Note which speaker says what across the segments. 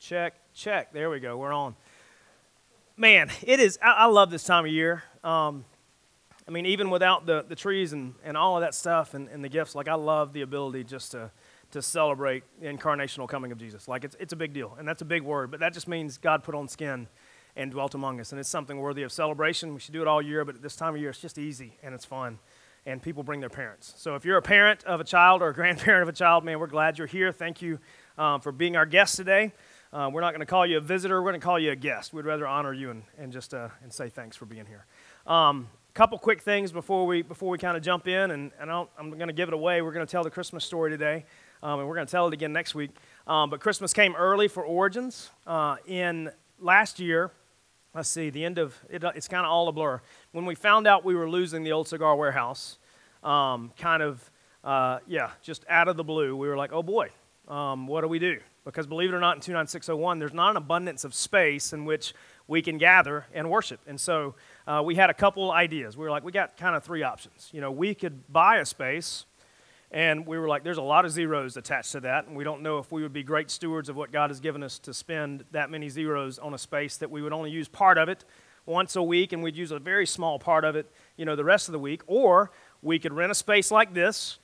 Speaker 1: check, check. There we go. We're on. Man, it is, I, I love this time of year. Um, I mean, even without the, the trees and, and all of that stuff and, and the gifts, like I love the ability just to, to celebrate the incarnational coming of Jesus. Like it's, it's a big deal, and that's a big word, but that just means God put on skin and dwelt among us, and it's something worthy of celebration. We should do it all year, but at this time of year, it's just easy and it's fun, and people bring their parents. So if you're a parent of a child or a grandparent of a child, man, we're glad you're here. Thank you um, for being our guest today. Uh, we're not going to call you a visitor. We're going to call you a guest. We'd rather honor you and, and just uh, and say thanks for being here. Um, couple quick things before we before we kind of jump in, and, and i am going to give it away. We're going to tell the Christmas story today, um, and we're going to tell it again next week. Um, but Christmas came early for Origins. Uh, in last year, let's see, the end of it, it's kind of all a blur. When we found out we were losing the old cigar warehouse, um, kind of uh, yeah, just out of the blue, we were like, oh boy, um, what do we do? Because believe it or not, in 29601, there's not an abundance of space in which we can gather and worship. And so uh, we had a couple ideas. We were like, we got kind of three options. You know, we could buy a space, and we were like, there's a lot of zeros attached to that, and we don't know if we would be great stewards of what God has given us to spend that many zeros on a space that we would only use part of it once a week, and we'd use a very small part of it, you know, the rest of the week. Or we could rent a space like this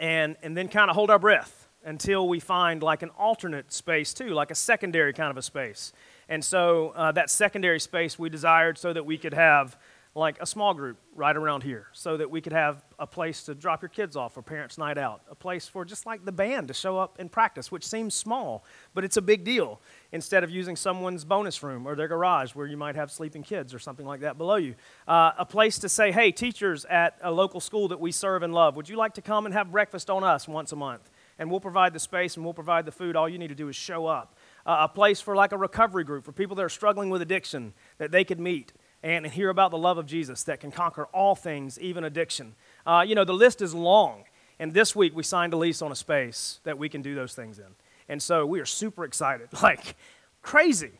Speaker 1: and, and then kind of hold our breath until we find like an alternate space too, like a secondary kind of a space. And so uh, that secondary space we desired so that we could have like a small group right around here, so that we could have a place to drop your kids off for parents' night out, a place for just like the band to show up and practice, which seems small, but it's a big deal. Instead of using someone's bonus room or their garage where you might have sleeping kids or something like that below you, uh, a place to say, hey, teachers at a local school that we serve and love, would you like to come and have breakfast on us once a month? And we'll provide the space and we'll provide the food. All you need to do is show up. Uh, a place for like a recovery group for people that are struggling with addiction that they could meet and hear about the love of Jesus that can conquer all things, even addiction. Uh, you know, the list is long. And this week we signed a lease on a space that we can do those things in. And so we are super excited, like crazy.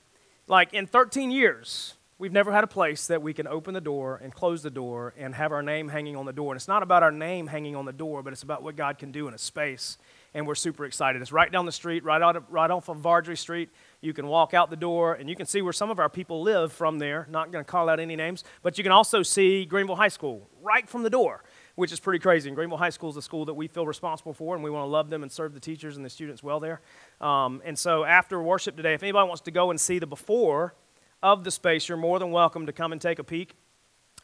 Speaker 1: Like in 13 years, we've never had a place that we can open the door and close the door and have our name hanging on the door. And it's not about our name hanging on the door, but it's about what God can do in a space and we're super excited. It's right down the street, right, out of, right off of Vardry Street. You can walk out the door, and you can see where some of our people live from there. Not going to call out any names, but you can also see Greenville High School right from the door, which is pretty crazy. And Greenville High School is a school that we feel responsible for, and we want to love them and serve the teachers and the students well there. Um, and so after worship today, if anybody wants to go and see the before of the space, you're more than welcome to come and take a peek.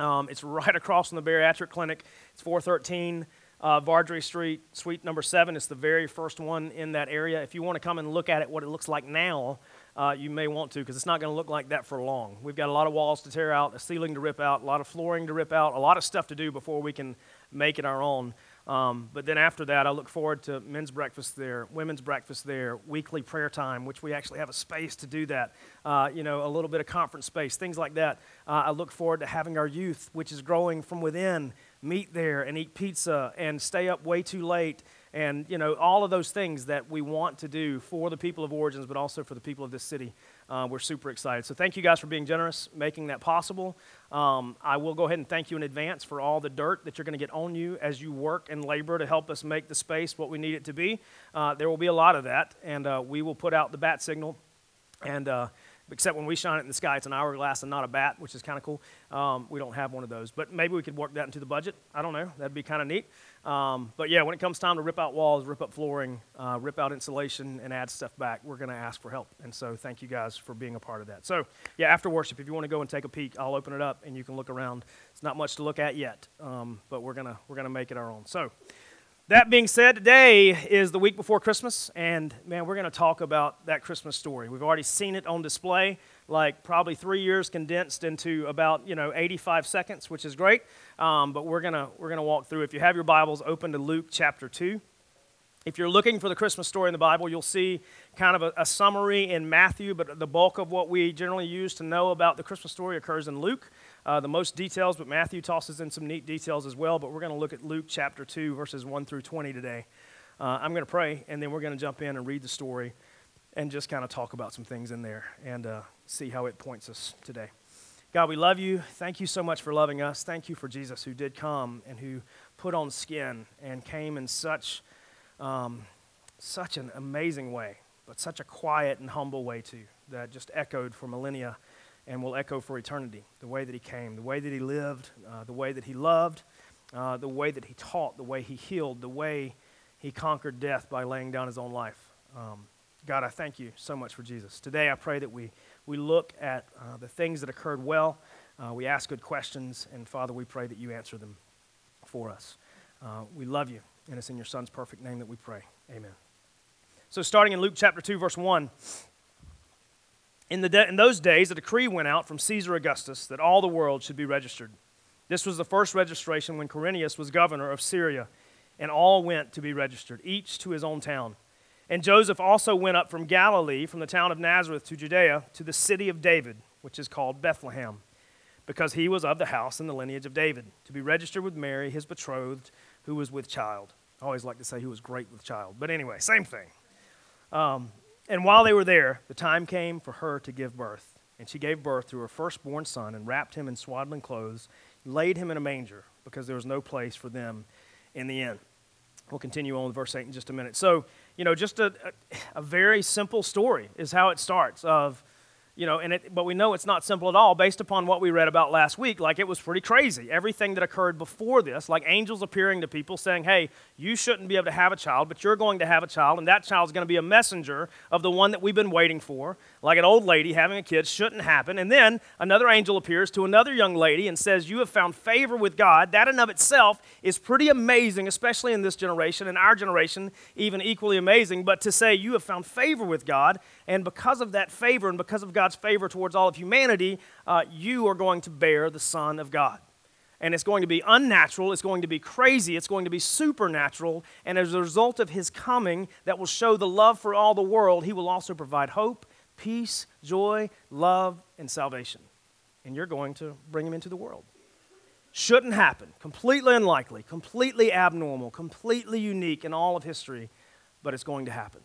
Speaker 1: Um, it's right across from the bariatric clinic. It's 413 uh, Vardry Street, suite number seven. It's the very first one in that area. If you want to come and look at it, what it looks like now, uh, you may want to because it's not going to look like that for long. We've got a lot of walls to tear out, a ceiling to rip out, a lot of flooring to rip out, a lot of stuff to do before we can make it our own. Um, but then after that, I look forward to men's breakfast there, women's breakfast there, weekly prayer time, which we actually have a space to do that. Uh, you know, a little bit of conference space, things like that. Uh, I look forward to having our youth, which is growing from within, meet there and eat pizza and stay up way too late and you know all of those things that we want to do for the people of origins but also for the people of this city uh, we're super excited. So thank you guys for being generous making that possible. Um, i will go ahead and thank you in advance for all the dirt that you're going to get on you as you work and labor to help us make the space what we need it to be. Uh, there will be a lot of that and uh, we will put out the bat signal and uh, except when we shine it in the sky, it's an hourglass and not a bat, which is kind of cool. Um, we don't have one of those, but maybe we could work that into the budget. I don't know. That'd be kind of neat. Um, but yeah, when it comes time to rip out walls, rip up flooring, uh, rip out insulation, and add stuff back, we're going to ask for help. And so thank you guys for being a part of that. So yeah, after worship, if you want to go and take a peek, I'll open it up and you can look around. It's not much to look at yet, um, but we're gonna we're gonna make it our own. So. That being said, today is the week before Christmas, and man, we're going to talk about that Christmas story. We've already seen it on display, like probably three years condensed into about you know 85 seconds, which is great. Um, but we're gonna we're gonna walk through. If you have your Bibles, open to Luke chapter two. If you're looking for the Christmas story in the Bible, you'll see kind of a, a, summary in Matthew, but the bulk of what we generally use to know about the Christmas story occurs in Luke. Uh, the most details, but Matthew tosses in some neat details as well. But we're going to look at Luke chapter 2, verses 1 through 20 today. Uh, I'm going to pray, and then we're going to jump in and read the story and just kind of talk about some things in there and uh, see how it points us today. God, we love you. Thank you so much for loving us. Thank you for Jesus who did come and who put on skin and came in such um, such an amazing way. but such a quiet and humble way too, that just echoed for millennia and will echo for eternity. The way that he came, the way that he lived, uh, the way that he loved, uh, the way that he taught, the way he healed, the way he conquered death by laying down his own life. Um, God, I thank you so much for Jesus. Today, I pray that we, we look at uh, the things that occurred well. Uh, we ask good questions, and Father, we pray that you answer them for us. Uh, we love you, and it's in your Son's perfect name that we pray. Amen. So, starting in Luke chapter 2, verse 1, in, the de- in those days, a decree went out from Caesar Augustus that all the world should be registered. This was the first registration when Quirinius was governor of Syria, and all went to be registered, each to his own town. And Joseph also went up from Galilee, from the town of Nazareth to Judea, to the city of David, which is called Bethlehem, because he was of the house and the lineage of David, to be registered with Mary, his betrothed, who was with child. I always like to say he was great with child, but anyway, same thing. Um, and while they were there, the time came for her to give birth. And she gave birth to her firstborn son and wrapped him in swaddling clothes, laid him in a manger, because there was no place for them in the inn. We'll continue on with verse 8 in just a minute. So, you know, just a, a, a very simple story is how it starts of you know, and it, but we know it's not simple at all based upon what we read about last week. Like it was pretty crazy. Everything that occurred before this, like angels appearing to people saying, hey, you shouldn't be able to have a child, but you're going to have a child, and that child's going to be a messenger of the one that we've been waiting for. Like an old lady having a kid shouldn't happen. And then another angel appears to another young lady and says, You have found favor with God. That in of itself is pretty amazing, especially in this generation, and our generation, even equally amazing. But to say you have found favor with God, and because of that favor and because of God's favor towards all of humanity, uh, you are going to bear the Son of God. And it's going to be unnatural, it's going to be crazy, it's going to be supernatural. And as a result of his coming, that will show the love for all the world, he will also provide hope, peace, joy, love, and salvation. And you're going to bring him into the world. Shouldn't happen. Completely unlikely, completely abnormal, completely unique in all of history, but it's going to happen.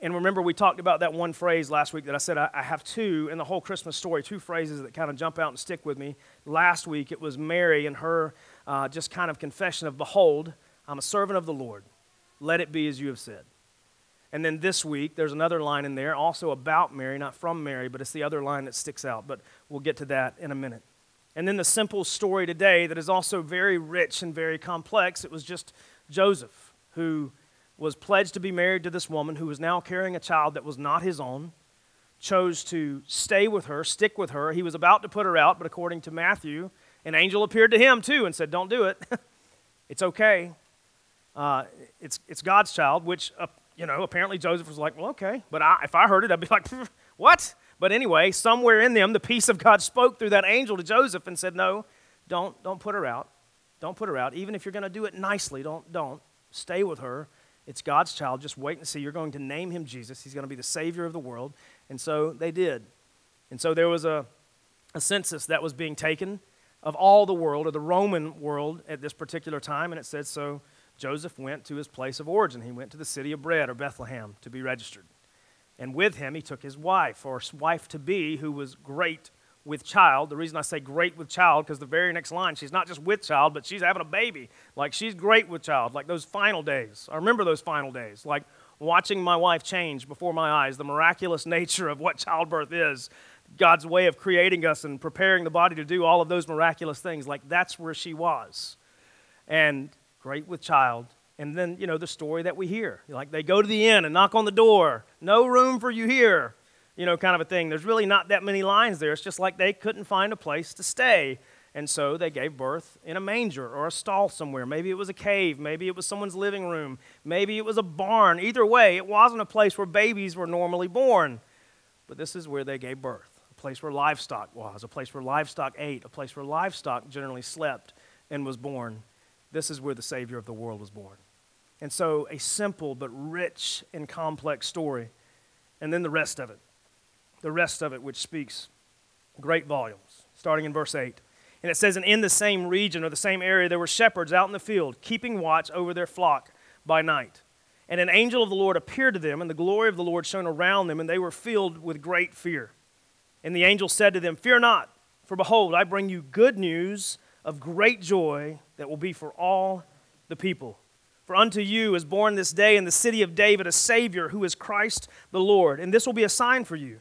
Speaker 1: And remember, we talked about that one phrase last week that I said I, I have two in the whole Christmas story, two phrases that kind of jump out and stick with me. Last week, it was Mary and her uh, just kind of confession of, Behold, I'm a servant of the Lord. Let it be as you have said. And then this week, there's another line in there, also about Mary, not from Mary, but it's the other line that sticks out. But we'll get to that in a minute. And then the simple story today that is also very rich and very complex. It was just Joseph who was pledged to be married to this woman who was now carrying a child that was not his own, chose to stay with her, stick with her. He was about to put her out, but according to Matthew, an angel appeared to him too and said, Don't do it. it's okay. Uh, it's, it's God's child, which, uh, you know, apparently Joseph was like, Well, okay. But I, if I heard it, I'd be like, What? But anyway, somewhere in them, the peace of God spoke through that angel to Joseph and said, No, don't, don't put her out. Don't put her out. Even if you're going to do it nicely, don't, don't. Stay with her it's God's child. Just wait and see. You're going to name him Jesus. He's going to be the Savior of the world. And so they did. And so there was a, a census that was being taken of all the world, or the Roman world at this particular time. And it said so Joseph went to his place of origin. He went to the city of bread, or Bethlehem, to be registered. And with him, he took his wife, or wife to be, who was great with child. The reason I say great with child, because the very next line, she's not just with child, but she's having a baby. Like she's great with child, like those final days. I remember those final days, like watching my wife change before my eyes, the miraculous nature of what childbirth is, God's way of creating us and preparing the body to do all of those miraculous things. Like that's where she was. And great with child. And then, you know, the story that we hear. Like they go to the inn and knock on the door. No room for you here you know, kind of a thing. There's really not that many lines there. It's just like they couldn't find a place to stay. And so they gave birth in a manger or a stall somewhere. Maybe it was a cave. Maybe it was someone's living room. Maybe it was a barn. Either way, it wasn't a place where babies were normally born. But this is where they gave birth a place where livestock was, a place where livestock ate, a place where livestock generally slept and was born. This is where the Savior of the world was born. And so, a simple but rich and complex story. And then the rest of it the rest of it, which speaks great volumes, starting in verse 8. And it says, And in the same region or the same area, there were shepherds out in the field, keeping watch over their flock by night. And an angel of the Lord appeared to them, and the glory of the Lord shone around them, and they were filled with great fear. And the angel said to them, Fear not, for behold, I bring you good news of great joy that will be for all the people. For unto you is born this day in the city of David a Savior who is Christ the Lord. And this will be a sign for you.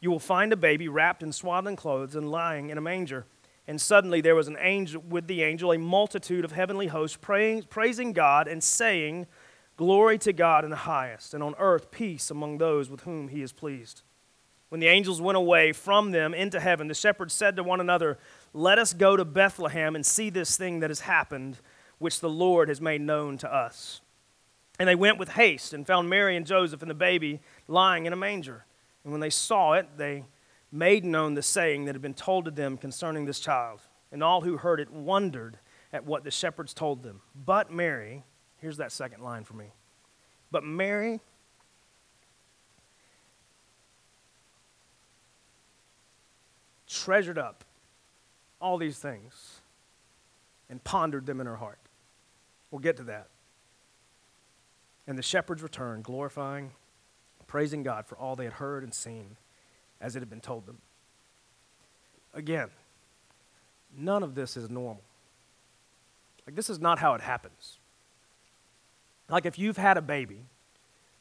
Speaker 1: You will find a baby wrapped in swaddling clothes and lying in a manger. And suddenly there was an angel with the angel, a multitude of heavenly hosts praying, praising God and saying, Glory to God in the highest, and on earth peace among those with whom he is pleased. When the angels went away from them into heaven, the shepherds said to one another, Let us go to Bethlehem and see this thing that has happened which the Lord has made known to us. And they went with haste and found Mary and Joseph and the baby lying in a manger. And when they saw it, they made known the saying that had been told to them concerning this child. And all who heard it wondered at what the shepherds told them. But Mary, here's that second line for me. But Mary treasured up all these things and pondered them in her heart. We'll get to that. And the shepherds returned, glorifying, praising God for all they had heard and seen as it had been told them. Again, none of this is normal. Like, this is not how it happens. Like, if you've had a baby,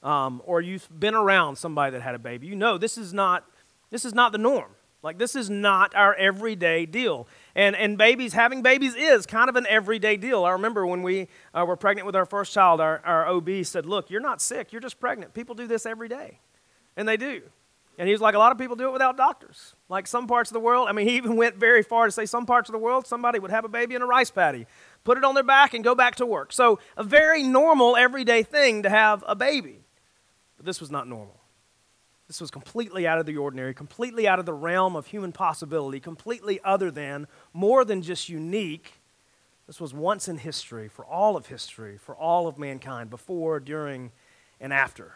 Speaker 1: um, or you've been around somebody that had a baby, you know this is not, this is not the norm. Like, this is not our everyday deal. And, and babies, having babies is kind of an everyday deal. I remember when we uh, were pregnant with our first child, our, our OB said, Look, you're not sick, you're just pregnant. People do this every day. And they do. And he was like, A lot of people do it without doctors. Like some parts of the world, I mean, he even went very far to say some parts of the world, somebody would have a baby in a rice paddy, put it on their back, and go back to work. So, a very normal, everyday thing to have a baby. But this was not normal. This was completely out of the ordinary, completely out of the realm of human possibility, completely other than, more than just unique. This was once in history, for all of history, for all of mankind, before, during, and after.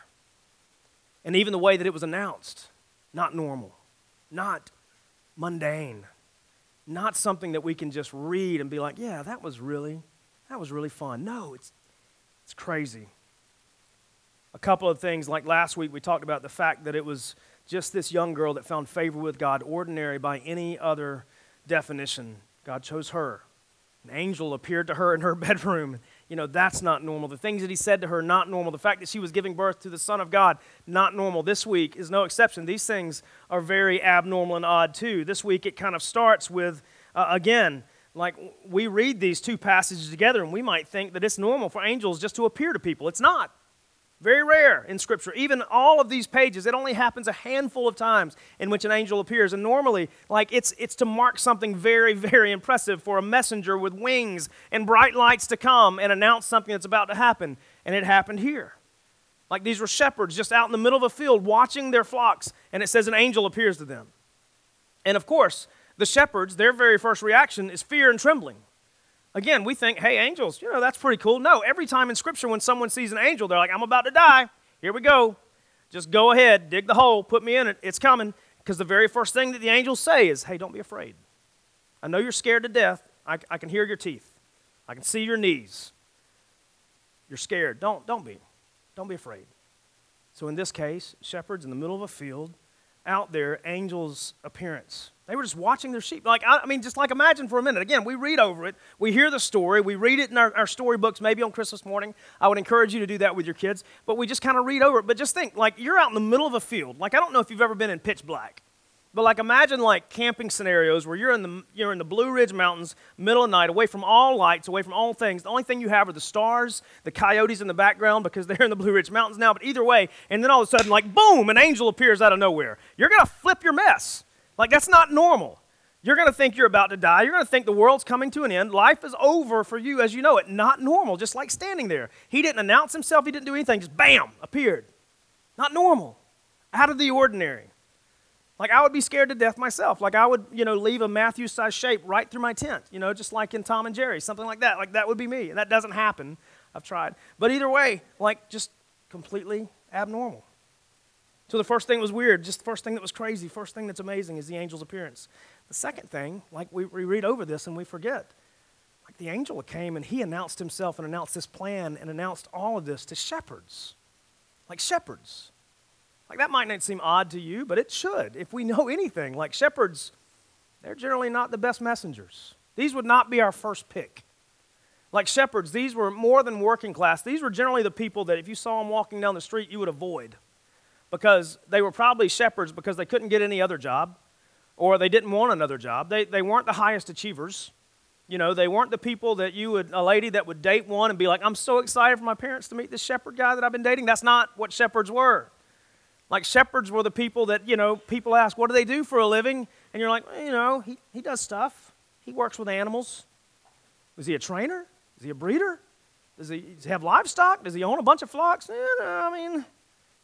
Speaker 1: And even the way that it was announced, not normal, not mundane, not something that we can just read and be like, yeah, that was really, that was really fun. No, it's, it's crazy a couple of things. Like last week, we talked about the fact that it was just this young girl that found favor with God, ordinary by any other definition. God chose her. An angel appeared to her in her bedroom. You know, that's not normal. The things that he said to her, not normal. The fact that she was giving birth to the Son of God, not normal. This week is no exception. These things are very abnormal and odd, too. This week, it kind of starts with, uh, again, like we read these two passages together and we might think that it's normal for angels just to appear to people. It's not. Very rare in Scripture. Even all of these pages, it only happens a handful of times in which an angel appears. And normally, like it's, it's to mark something very, very impressive for a messenger with wings and bright lights to come and announce something that's about to happen. And it happened here. Like these were shepherds just out in the middle of a field watching their flocks, and it says an angel appears to them. And of course, the shepherds, their very first reaction is fear and trembling. Again, we think, hey, angels, you know, that's pretty cool. No, every time in Scripture when someone sees an angel, they're like, I'm about to die. Here we go. Just go ahead, dig the hole, put me in it. It's coming. Because the very first thing that the angels say is, hey, don't be afraid. I know you're scared to death. I, I can hear your teeth, I can see your knees. You're scared. Don't, don't be. Don't be afraid. So in this case, shepherds in the middle of a field, out there, angels' appearance. They were just watching their sheep. Like, I, mean, just like imagine for a minute. Again, we read over it, we hear the story, we read it in our, our storybooks, maybe on Christmas morning. I would encourage you to do that with your kids, but we just kind of read over it. But just think, like, you're out in the middle of a field. Like, I don't know if you've ever been in pitch black. But like imagine like camping scenarios where you're in the you're in the Blue Ridge Mountains, middle of night, away from all lights, away from all things. The only thing you have are the stars, the coyotes in the background because they're in the Blue Ridge Mountains now. But either way, and then all of a sudden, like boom, an angel appears out of nowhere. You're gonna flip your mess. Like that's not normal. You're going to think you're about to die. You're going to think the world's coming to an end. Life is over for you as you know it. Not normal, just like standing there. He didn't announce himself, he didn't do anything, just bam, appeared. Not normal, out of the ordinary. Like I would be scared to death myself. Like I would, you know, leave a Matthew sized shape right through my tent, you know, just like in Tom and Jerry, something like that. Like that would be me. And that doesn't happen. I've tried. But either way, like just completely abnormal. So the first thing that was weird, just the first thing that was crazy, first thing that's amazing is the angel's appearance. The second thing, like we, we read over this and we forget, like the angel came and he announced himself and announced this plan and announced all of this to shepherds. Like shepherds. Like that might not seem odd to you, but it should if we know anything. Like shepherds, they're generally not the best messengers. These would not be our first pick. Like shepherds, these were more than working class. These were generally the people that if you saw them walking down the street, you would avoid because they were probably shepherds because they couldn't get any other job or they didn't want another job. They, they weren't the highest achievers. You know, they weren't the people that you would, a lady that would date one and be like, I'm so excited for my parents to meet this shepherd guy that I've been dating. That's not what shepherds were. Like shepherds were the people that, you know, people ask, what do they do for a living? And you're like, well, you know, he, he does stuff. He works with animals. Is he a trainer? Is he a breeder? Does he, does he have livestock? Does he own a bunch of flocks? Eh, no, I mean,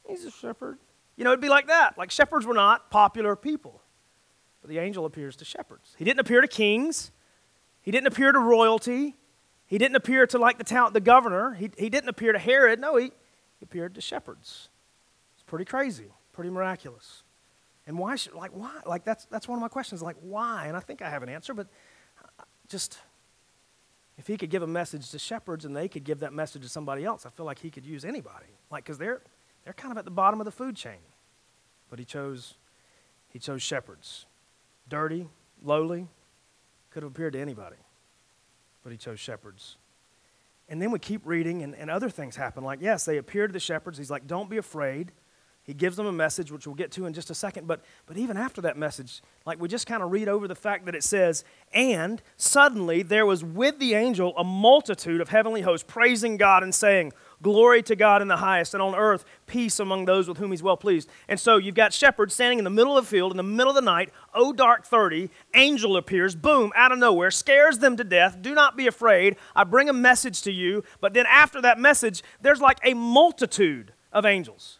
Speaker 1: he's a shepherd. You know, it'd be like that. Like shepherds were not popular people. But the angel appears to shepherds. He didn't appear to kings. He didn't appear to royalty. He didn't appear to like the town, the governor. He, he didn't appear to Herod. No, he, he appeared to shepherds. It's pretty crazy, pretty miraculous. And why should, like, why? Like, that's, that's one of my questions. Like, why? And I think I have an answer, but uh, just if he could give a message to shepherds and they could give that message to somebody else, I feel like he could use anybody. Like, because they're, they're kind of at the bottom of the food chain. But he chose, he chose shepherds. Dirty, lowly, could have appeared to anybody. But he chose shepherds. And then we keep reading, and, and other things happen. Like, yes, they appear to the shepherds. He's like, don't be afraid. He gives them a message, which we'll get to in just a second. But, but even after that message, like we just kind of read over the fact that it says, And suddenly there was with the angel a multitude of heavenly hosts praising God and saying, Glory to God in the highest, and on earth peace among those with whom he's well pleased. And so you've got shepherds standing in the middle of the field, in the middle of the night, oh dark 30, angel appears, boom, out of nowhere, scares them to death. Do not be afraid. I bring a message to you. But then after that message, there's like a multitude of angels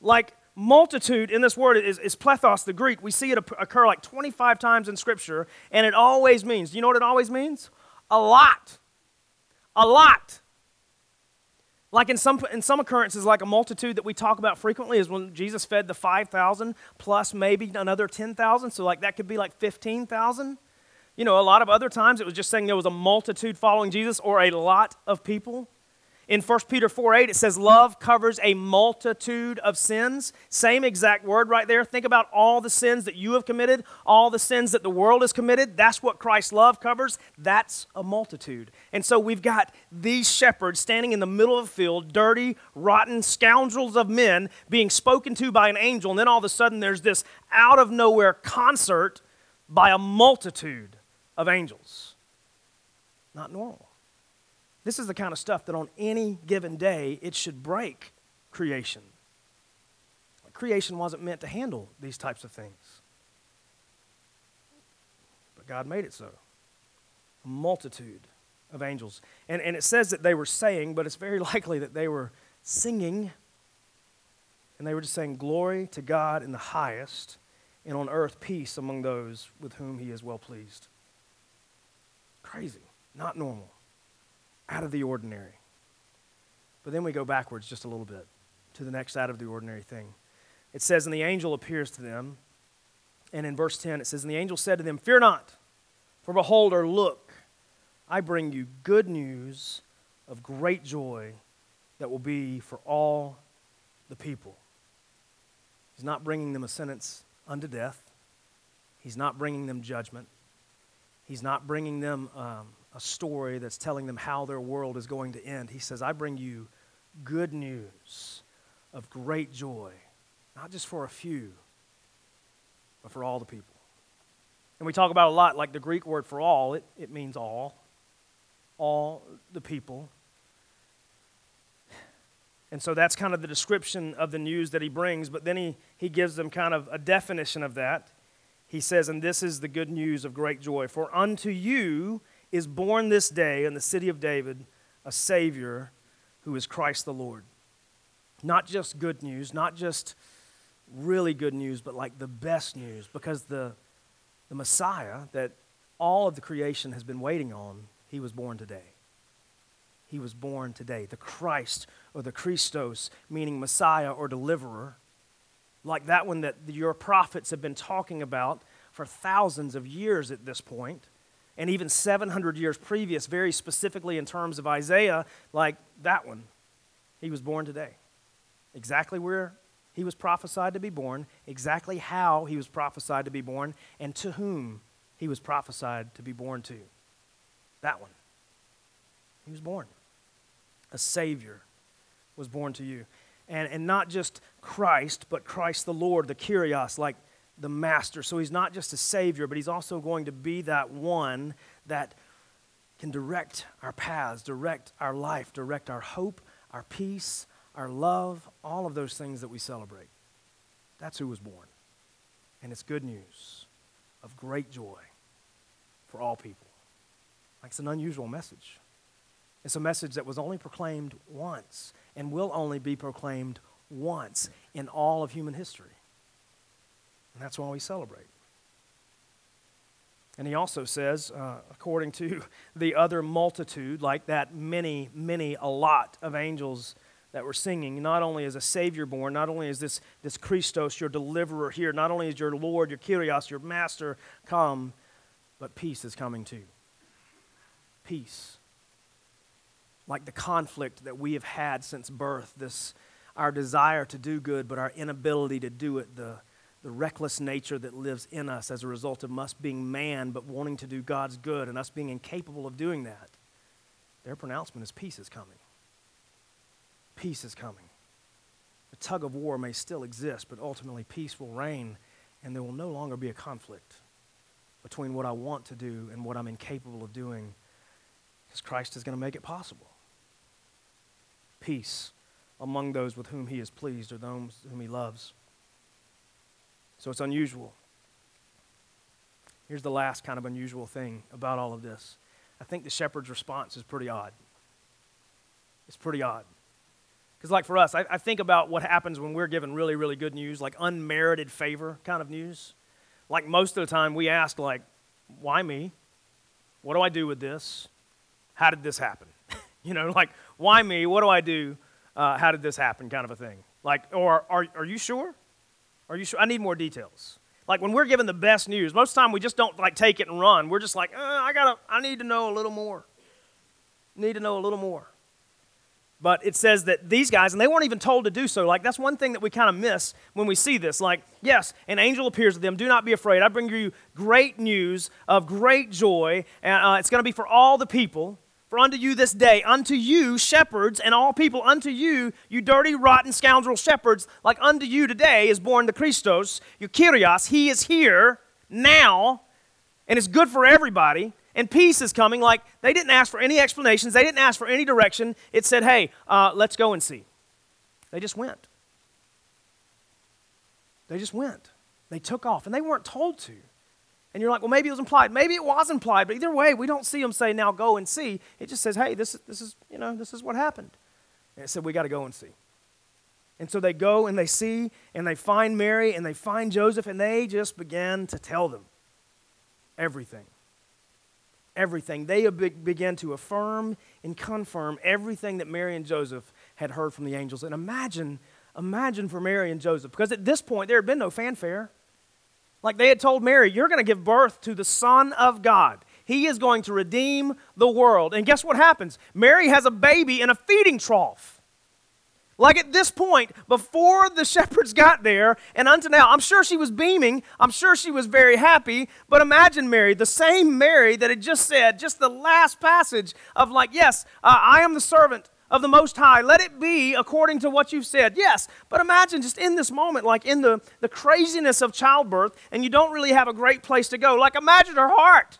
Speaker 1: like multitude in this word is, is plethos, the Greek. We see it occur like 25 times in Scripture, and it always means, you know what it always means? A lot. A lot. Like in some, in some occurrences, like a multitude that we talk about frequently is when Jesus fed the 5,000 plus maybe another 10,000. So, like, that could be like 15,000. You know, a lot of other times it was just saying there was a multitude following Jesus or a lot of people. In 1 Peter 4 8, it says, Love covers a multitude of sins. Same exact word right there. Think about all the sins that you have committed, all the sins that the world has committed. That's what Christ's love covers. That's a multitude. And so we've got these shepherds standing in the middle of a field, dirty, rotten scoundrels of men being spoken to by an angel. And then all of a sudden, there's this out of nowhere concert by a multitude of angels. Not normal. This is the kind of stuff that on any given day it should break creation. Creation wasn't meant to handle these types of things. But God made it so. A multitude of angels. And, and it says that they were saying, but it's very likely that they were singing. And they were just saying, Glory to God in the highest, and on earth peace among those with whom he is well pleased. Crazy, not normal out of the ordinary. But then we go backwards just a little bit to the next out of the ordinary thing. It says, And the angel appears to them. And in verse 10, it says, And the angel said to them, Fear not, for behold, or look, I bring you good news of great joy that will be for all the people. He's not bringing them a sentence unto death, He's not bringing them judgment, He's not bringing them um, a story that's telling them how their world is going to end. He says, I bring you good news of great joy, not just for a few, but for all the people. And we talk about a lot, like the Greek word for all, it, it means all, all the people. And so that's kind of the description of the news that he brings, but then he, he gives them kind of a definition of that. He says, And this is the good news of great joy. For unto you is born this day in the city of David a Savior who is Christ the Lord. Not just good news, not just really good news, but like the best news, because the, the Messiah that all of the creation has been waiting on, he was born today. He was born today. The Christ or the Christos, meaning Messiah or deliverer, like that one that your prophets have been talking about for thousands of years at this point and even 700 years previous, very specifically in terms of Isaiah, like that one. He was born today. Exactly where he was prophesied to be born, exactly how he was prophesied to be born, and to whom he was prophesied to be born to. That one. He was born. A Savior was born to you. And, and not just Christ, but Christ the Lord, the Kyrios, like the Master. So he's not just a Savior, but he's also going to be that one that can direct our paths, direct our life, direct our hope, our peace, our love, all of those things that we celebrate. That's who was born. And it's good news of great joy for all people. Like it's an unusual message. It's a message that was only proclaimed once and will only be proclaimed once in all of human history. And that's why we celebrate. And he also says, uh, according to the other multitude, like that many, many, a lot of angels that were singing, not only is a Savior born, not only is this, this Christos, your deliverer here, not only is your Lord, your Kyrios, your Master come, but peace is coming too. Peace. Like the conflict that we have had since birth, this our desire to do good, but our inability to do it, the the reckless nature that lives in us as a result of us being man but wanting to do God's good and us being incapable of doing that, their pronouncement is peace is coming. Peace is coming. The tug of war may still exist, but ultimately peace will reign and there will no longer be a conflict between what I want to do and what I'm incapable of doing because Christ is going to make it possible. Peace among those with whom he is pleased or those whom he loves. So it's unusual. Here's the last kind of unusual thing about all of this. I think the shepherd's response is pretty odd. It's pretty odd. Because, like for us, I, I, think about what happens when we're given really, really good news, like unmerited favor kind of news. Like most of the time, we ask, like, why me? What do I do with this? How did this happen? you know, like, why me? What do I do? Uh, how did this happen? Kind of a thing. Like, or are, are you sure? Are you sure? I need more details. Like when we're given the best news, most of the time we just don't like take it and run. We're just like, uh, I gotta, I need to know a little more. Need to know a little more. But it says that these guys, and they weren't even told to do so. Like, that's one thing that we kind of miss when we see this. Like, yes, an angel appears to them. Do not be afraid. I bring you great news of great joy. And uh, it's going to be for all the people. For unto you this day, unto you shepherds and all people, unto you, you dirty, rotten scoundrel shepherds, like unto you today is born the Christos, your Kyrios. He is here now, and it's good for everybody. And peace is coming. Like they didn't ask for any explanations, they didn't ask for any direction. It said, hey, uh, let's go and see. They just went. They just went. They took off, and they weren't told to. And you're like, well, maybe it was implied. Maybe it was implied, but either way, we don't see them say, now go and see. It just says, hey, this is, this is, you know, this is what happened. And it said, we got to go and see. And so they go and they see and they find Mary and they find Joseph and they just began to tell them everything. Everything. They began to affirm and confirm everything that Mary and Joseph had heard from the angels. And imagine, imagine for Mary and Joseph, because at this point there had been no fanfare. Like they had told Mary, you're going to give birth to the Son of God. He is going to redeem the world. And guess what happens? Mary has a baby in a feeding trough. Like at this point, before the shepherds got there, and unto now, I'm sure she was beaming. I'm sure she was very happy. But imagine Mary, the same Mary that had just said, just the last passage of, like, yes, uh, I am the servant of the Most High. Let it be according to what you've said. Yes, but imagine just in this moment, like in the, the craziness of childbirth, and you don't really have a great place to go. Like imagine her heart.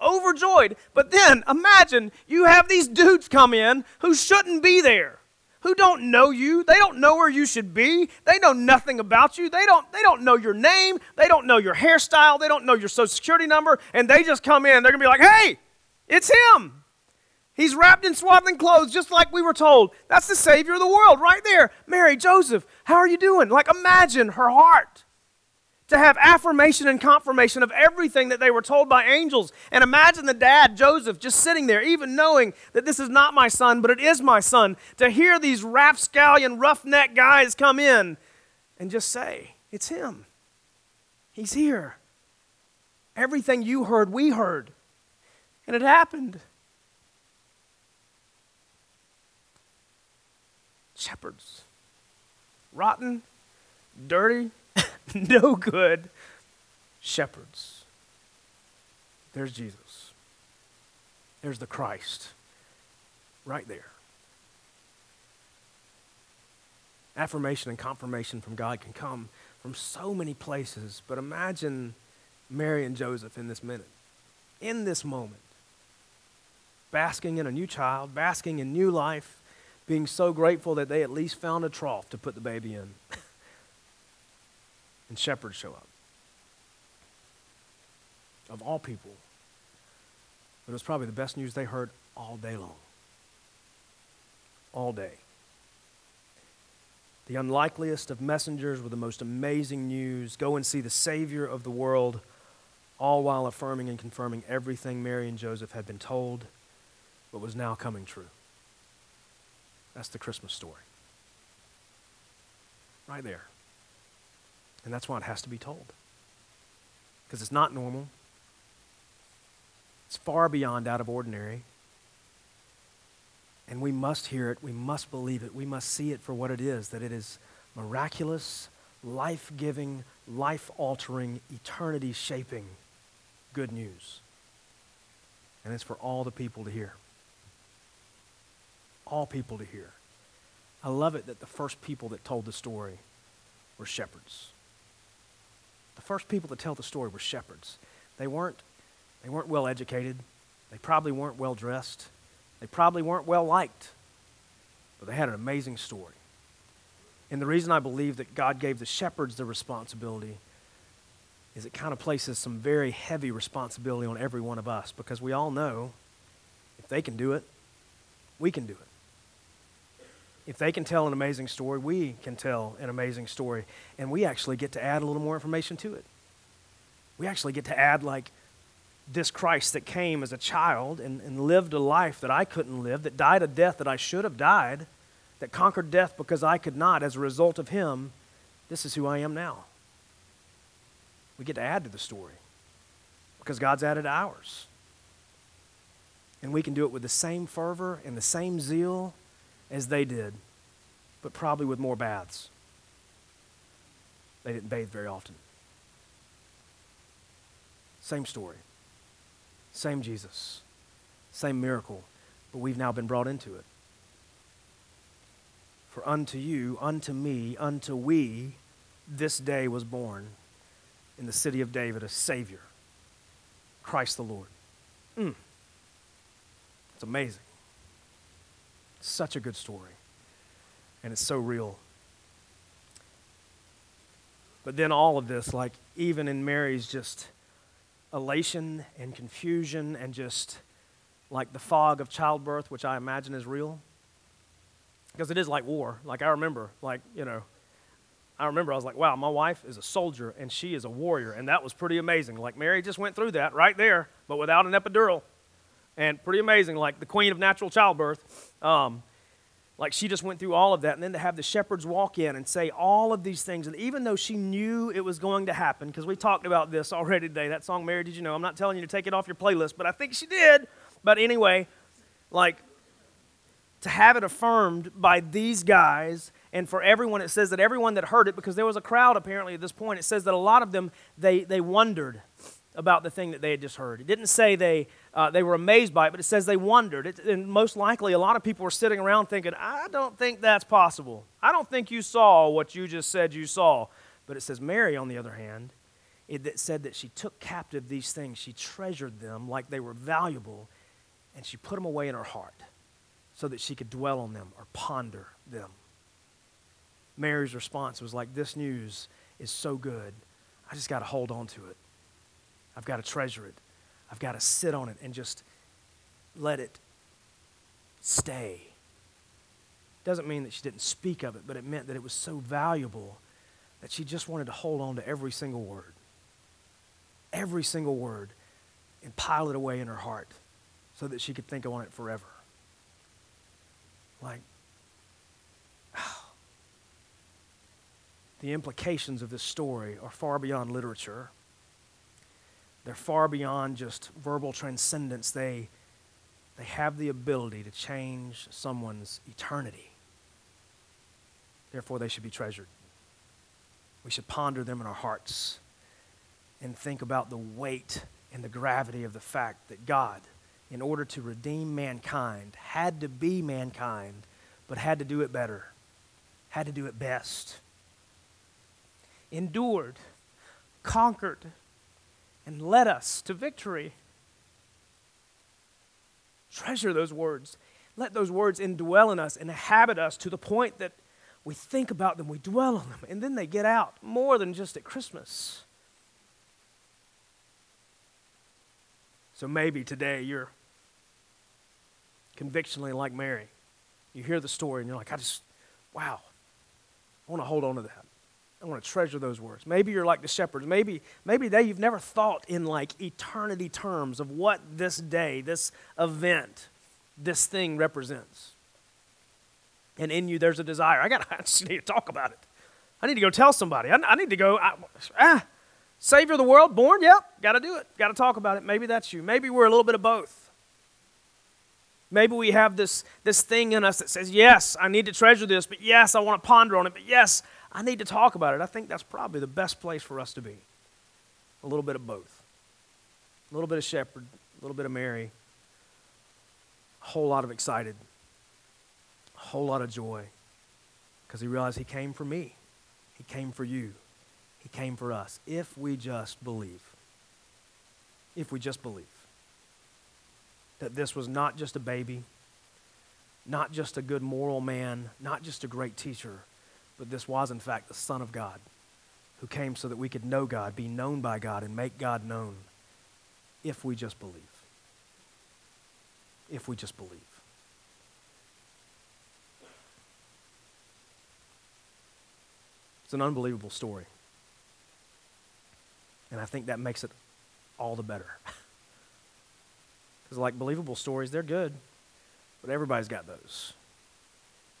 Speaker 1: Overjoyed. But then imagine you have these dudes come in who shouldn't be there. Who don't know you. They don't know where you should be. They know nothing about you. They don't, they don't know your name. They don't know your hairstyle. They don't know your social security number. And they just come in. They're going to be like, hey, it's him. He's wrapped in swaddling clothes, just like we were told. That's the Savior of the world right there. Mary, Joseph, how are you doing? Like, imagine her heart to have affirmation and confirmation of everything that they were told by angels. And imagine the dad, Joseph, just sitting there, even knowing that this is not my son, but it is my son, to hear these rapscallion, roughneck guys come in and just say, It's him. He's here. Everything you heard, we heard. And it happened. Shepherds. Rotten, dirty, no good shepherds. There's Jesus. There's the Christ. right there. Affirmation and confirmation from God can come from so many places, but imagine Mary and Joseph in this minute, in this moment, basking in a new child, basking in new life, being so grateful that they at least found a trough to put the baby in. and shepherds show up. Of all people. But it was probably the best news they heard all day long. All day. The unlikeliest of messengers with the most amazing news go and see the Savior of the world, all while affirming and confirming everything Mary and Joseph had been told, but was now coming true. That's the Christmas story. Right there. And that's why it has to be told. Because it's not normal, it's far beyond out of ordinary. And we must hear it, we must believe it, we must see it for what it is that it is miraculous, life giving, life altering, eternity shaping good news. And it's for all the people to hear. All people to hear. I love it that the first people that told the story were shepherds. The first people to tell the story were shepherds. They weren't, they weren't well educated. They probably weren't well dressed. They probably weren't well liked, but they had an amazing story. And the reason I believe that God gave the shepherds the responsibility is it kind of places some very heavy responsibility on every one of us because we all know if they can do it, we can do it. If they can tell an amazing story, we can tell an amazing story. And we actually get to add a little more information to it. We actually get to add, like, this Christ that came as a child and, and lived a life that I couldn't live, that died a death that I should have died, that conquered death because I could not as a result of him, this is who I am now. We get to add to the story because God's added to ours. And we can do it with the same fervor and the same zeal as they did, but probably with more baths. They didn't bathe very often. Same story. Same Jesus, same miracle, but we've now been brought into it. For unto you, unto me, unto we, this day was born in the city of David a Savior, Christ the Lord. Mm. It's amazing. Such a good story. And it's so real. But then all of this, like even in Mary's just elation and confusion and just like the fog of childbirth, which I imagine is real. Because it is like war. Like I remember, like, you know, I remember I was like, wow, my wife is a soldier and she is a warrior. And that was pretty amazing. Like Mary just went through that right there, but without an epidural. And pretty amazing, like the queen of natural childbirth. Um, like she just went through all of that. And then to have the shepherds walk in and say all of these things. And even though she knew it was going to happen, because we talked about this already today, that song, Mary, did you know? I'm not telling you to take it off your playlist, but I think she did. But anyway, like to have it affirmed by these guys and for everyone it says that everyone that heard it because there was a crowd apparently at this point it says that a lot of them they, they wondered about the thing that they had just heard. It didn't say they, uh, they were amazed by it, but it says they wondered. It, and most likely, a lot of people were sitting around thinking, I don't think that's possible. I don't think you saw what you just said you saw. But it says Mary, on the other hand, it said that she took captive these things. She treasured them like they were valuable, and she put them away in her heart so that she could dwell on them or ponder them. Mary's response was like, This news is so good, I just got to hold on to it. I've got to treasure it. I've got to sit on it and just let it stay. Doesn't mean that she didn't speak of it, but it meant that it was so valuable that she just wanted to hold on to every single word. Every single word and pile it away in her heart so that she could think on it forever. Like, oh, the implications of this story are far beyond literature. They're far beyond just verbal transcendence. They, they have the ability to change someone's eternity. Therefore, they should be treasured. We should ponder them in our hearts and think about the weight and the gravity of the fact that God in order to redeem mankind, had to be mankind, but had to do it better, had to do it best. Endured, conquered, and led us to victory. Treasure those words. Let those words indwell in us, inhabit us to the point that we think about them, we dwell on them, and then they get out more than just at Christmas. So maybe today you're convictionally like Mary. You hear the story and you're like, I just, wow, I want to hold on to that. I want to treasure those words. Maybe you're like the shepherds. Maybe, maybe they you've never thought in like eternity terms of what this day, this event, this thing represents. And in you, there's a desire. I got. I just need to talk about it. I need to go tell somebody. I, I need to go. I, ah, Savior of the world, born. Yep, got to do it. Got to talk about it. Maybe that's you. Maybe we're a little bit of both. Maybe we have this, this thing in us that says, yes, I need to treasure this, but yes, I want to ponder on it, but yes, I need to talk about it. I think that's probably the best place for us to be. A little bit of both. A little bit of shepherd, a little bit of Mary, a whole lot of excited, a whole lot of joy, because he realized he came for me, he came for you, he came for us, if we just believe. If we just believe that this was not just a baby, not just a good moral man, not just a great teacher, but this was, in fact, the Son of God who came so that we could know God, be known by God, and make God known if we just believe. If we just believe. It's an unbelievable story. And I think that makes it all the better. Because, like believable stories, they're good, but everybody's got those.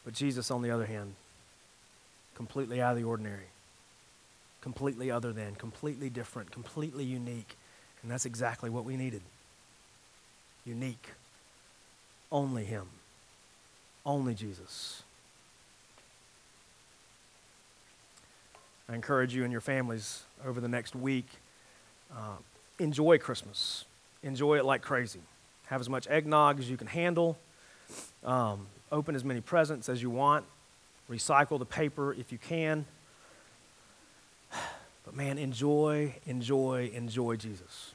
Speaker 1: But Jesus, on the other hand, completely out of the ordinary, completely other than, completely different, completely unique. And that's exactly what we needed. Unique. Only Him. Only Jesus. I encourage you and your families over the next week uh, enjoy Christmas. Enjoy it like crazy. Have as much eggnog as you can handle. Um, open as many presents as you want. Recycle the paper if you can. But man, enjoy, enjoy, enjoy Jesus.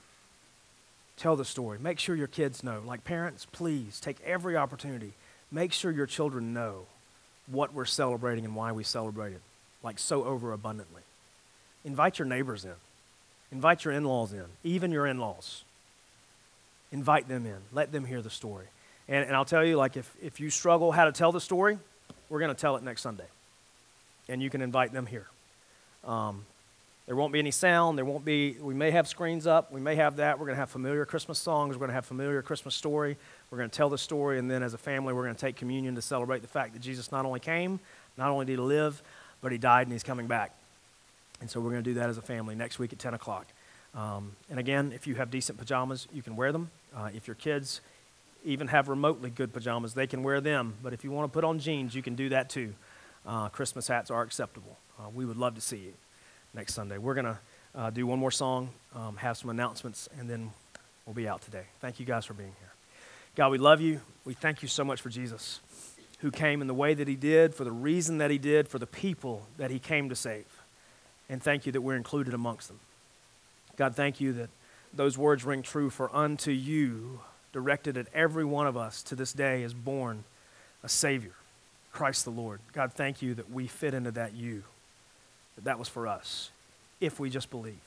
Speaker 1: Tell the story. Make sure your kids know. Like parents, please take every opportunity. Make sure your children know what we're celebrating and why we celebrate it, like so overabundantly. Invite your neighbors in. Invite your in laws in, even your in laws. Invite them in. Let them hear the story. And, and I'll tell you, like, if, if you struggle how to tell the story, we're going to tell it next Sunday. And you can invite them here. Um, there won't be any sound. There won't be, we may have screens up. We may have that. We're going to have familiar Christmas songs. We're going to have familiar Christmas story. We're going to tell the story. And then as a family, we're going to take communion to celebrate the fact that Jesus not only came, not only did he live, but he died and he's coming back. And so we're going to do that as a family next week at 10 o'clock. Um, and again, if you have decent pajamas, you can wear them. Uh, if your kids even have remotely good pajamas, they can wear them. But if you want to put on jeans, you can do that too. Uh, Christmas hats are acceptable. Uh, we would love to see you next Sunday. We're going to uh, do one more song, um, have some announcements, and then we'll be out today. Thank you guys for being here. God, we love you. We thank you so much for Jesus, who came in the way that he did, for the reason that he did, for the people that he came to save. And thank you that we're included amongst them. God, thank you that those words ring true for unto you directed at every one of us to this day is born a Savior, Christ the Lord. God, thank you that we fit into that you, that that was for us, if we just believe.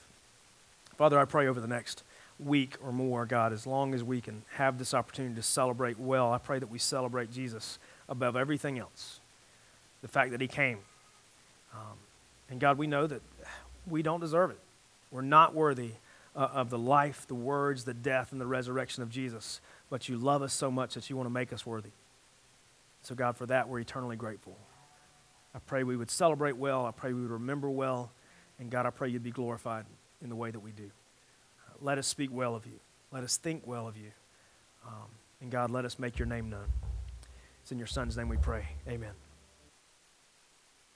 Speaker 1: Father, I pray over the next week or more, God, as long as we can have this opportunity to celebrate well, I pray that we celebrate Jesus above everything else. The fact that He came. Um, and God, we know that we don't deserve it. We're not worthy uh, of the life, the words, the death, and the resurrection of Jesus. But you love us so much that you want to make us worthy. So, God, for that, we're eternally grateful. I pray we would celebrate well. I pray we would remember well. And, God, I pray you'd be glorified in the way that we do. Let us speak well of you. Let us think well of you. Um, and, God, let us make your name known. It's in your Son's name we pray. Amen.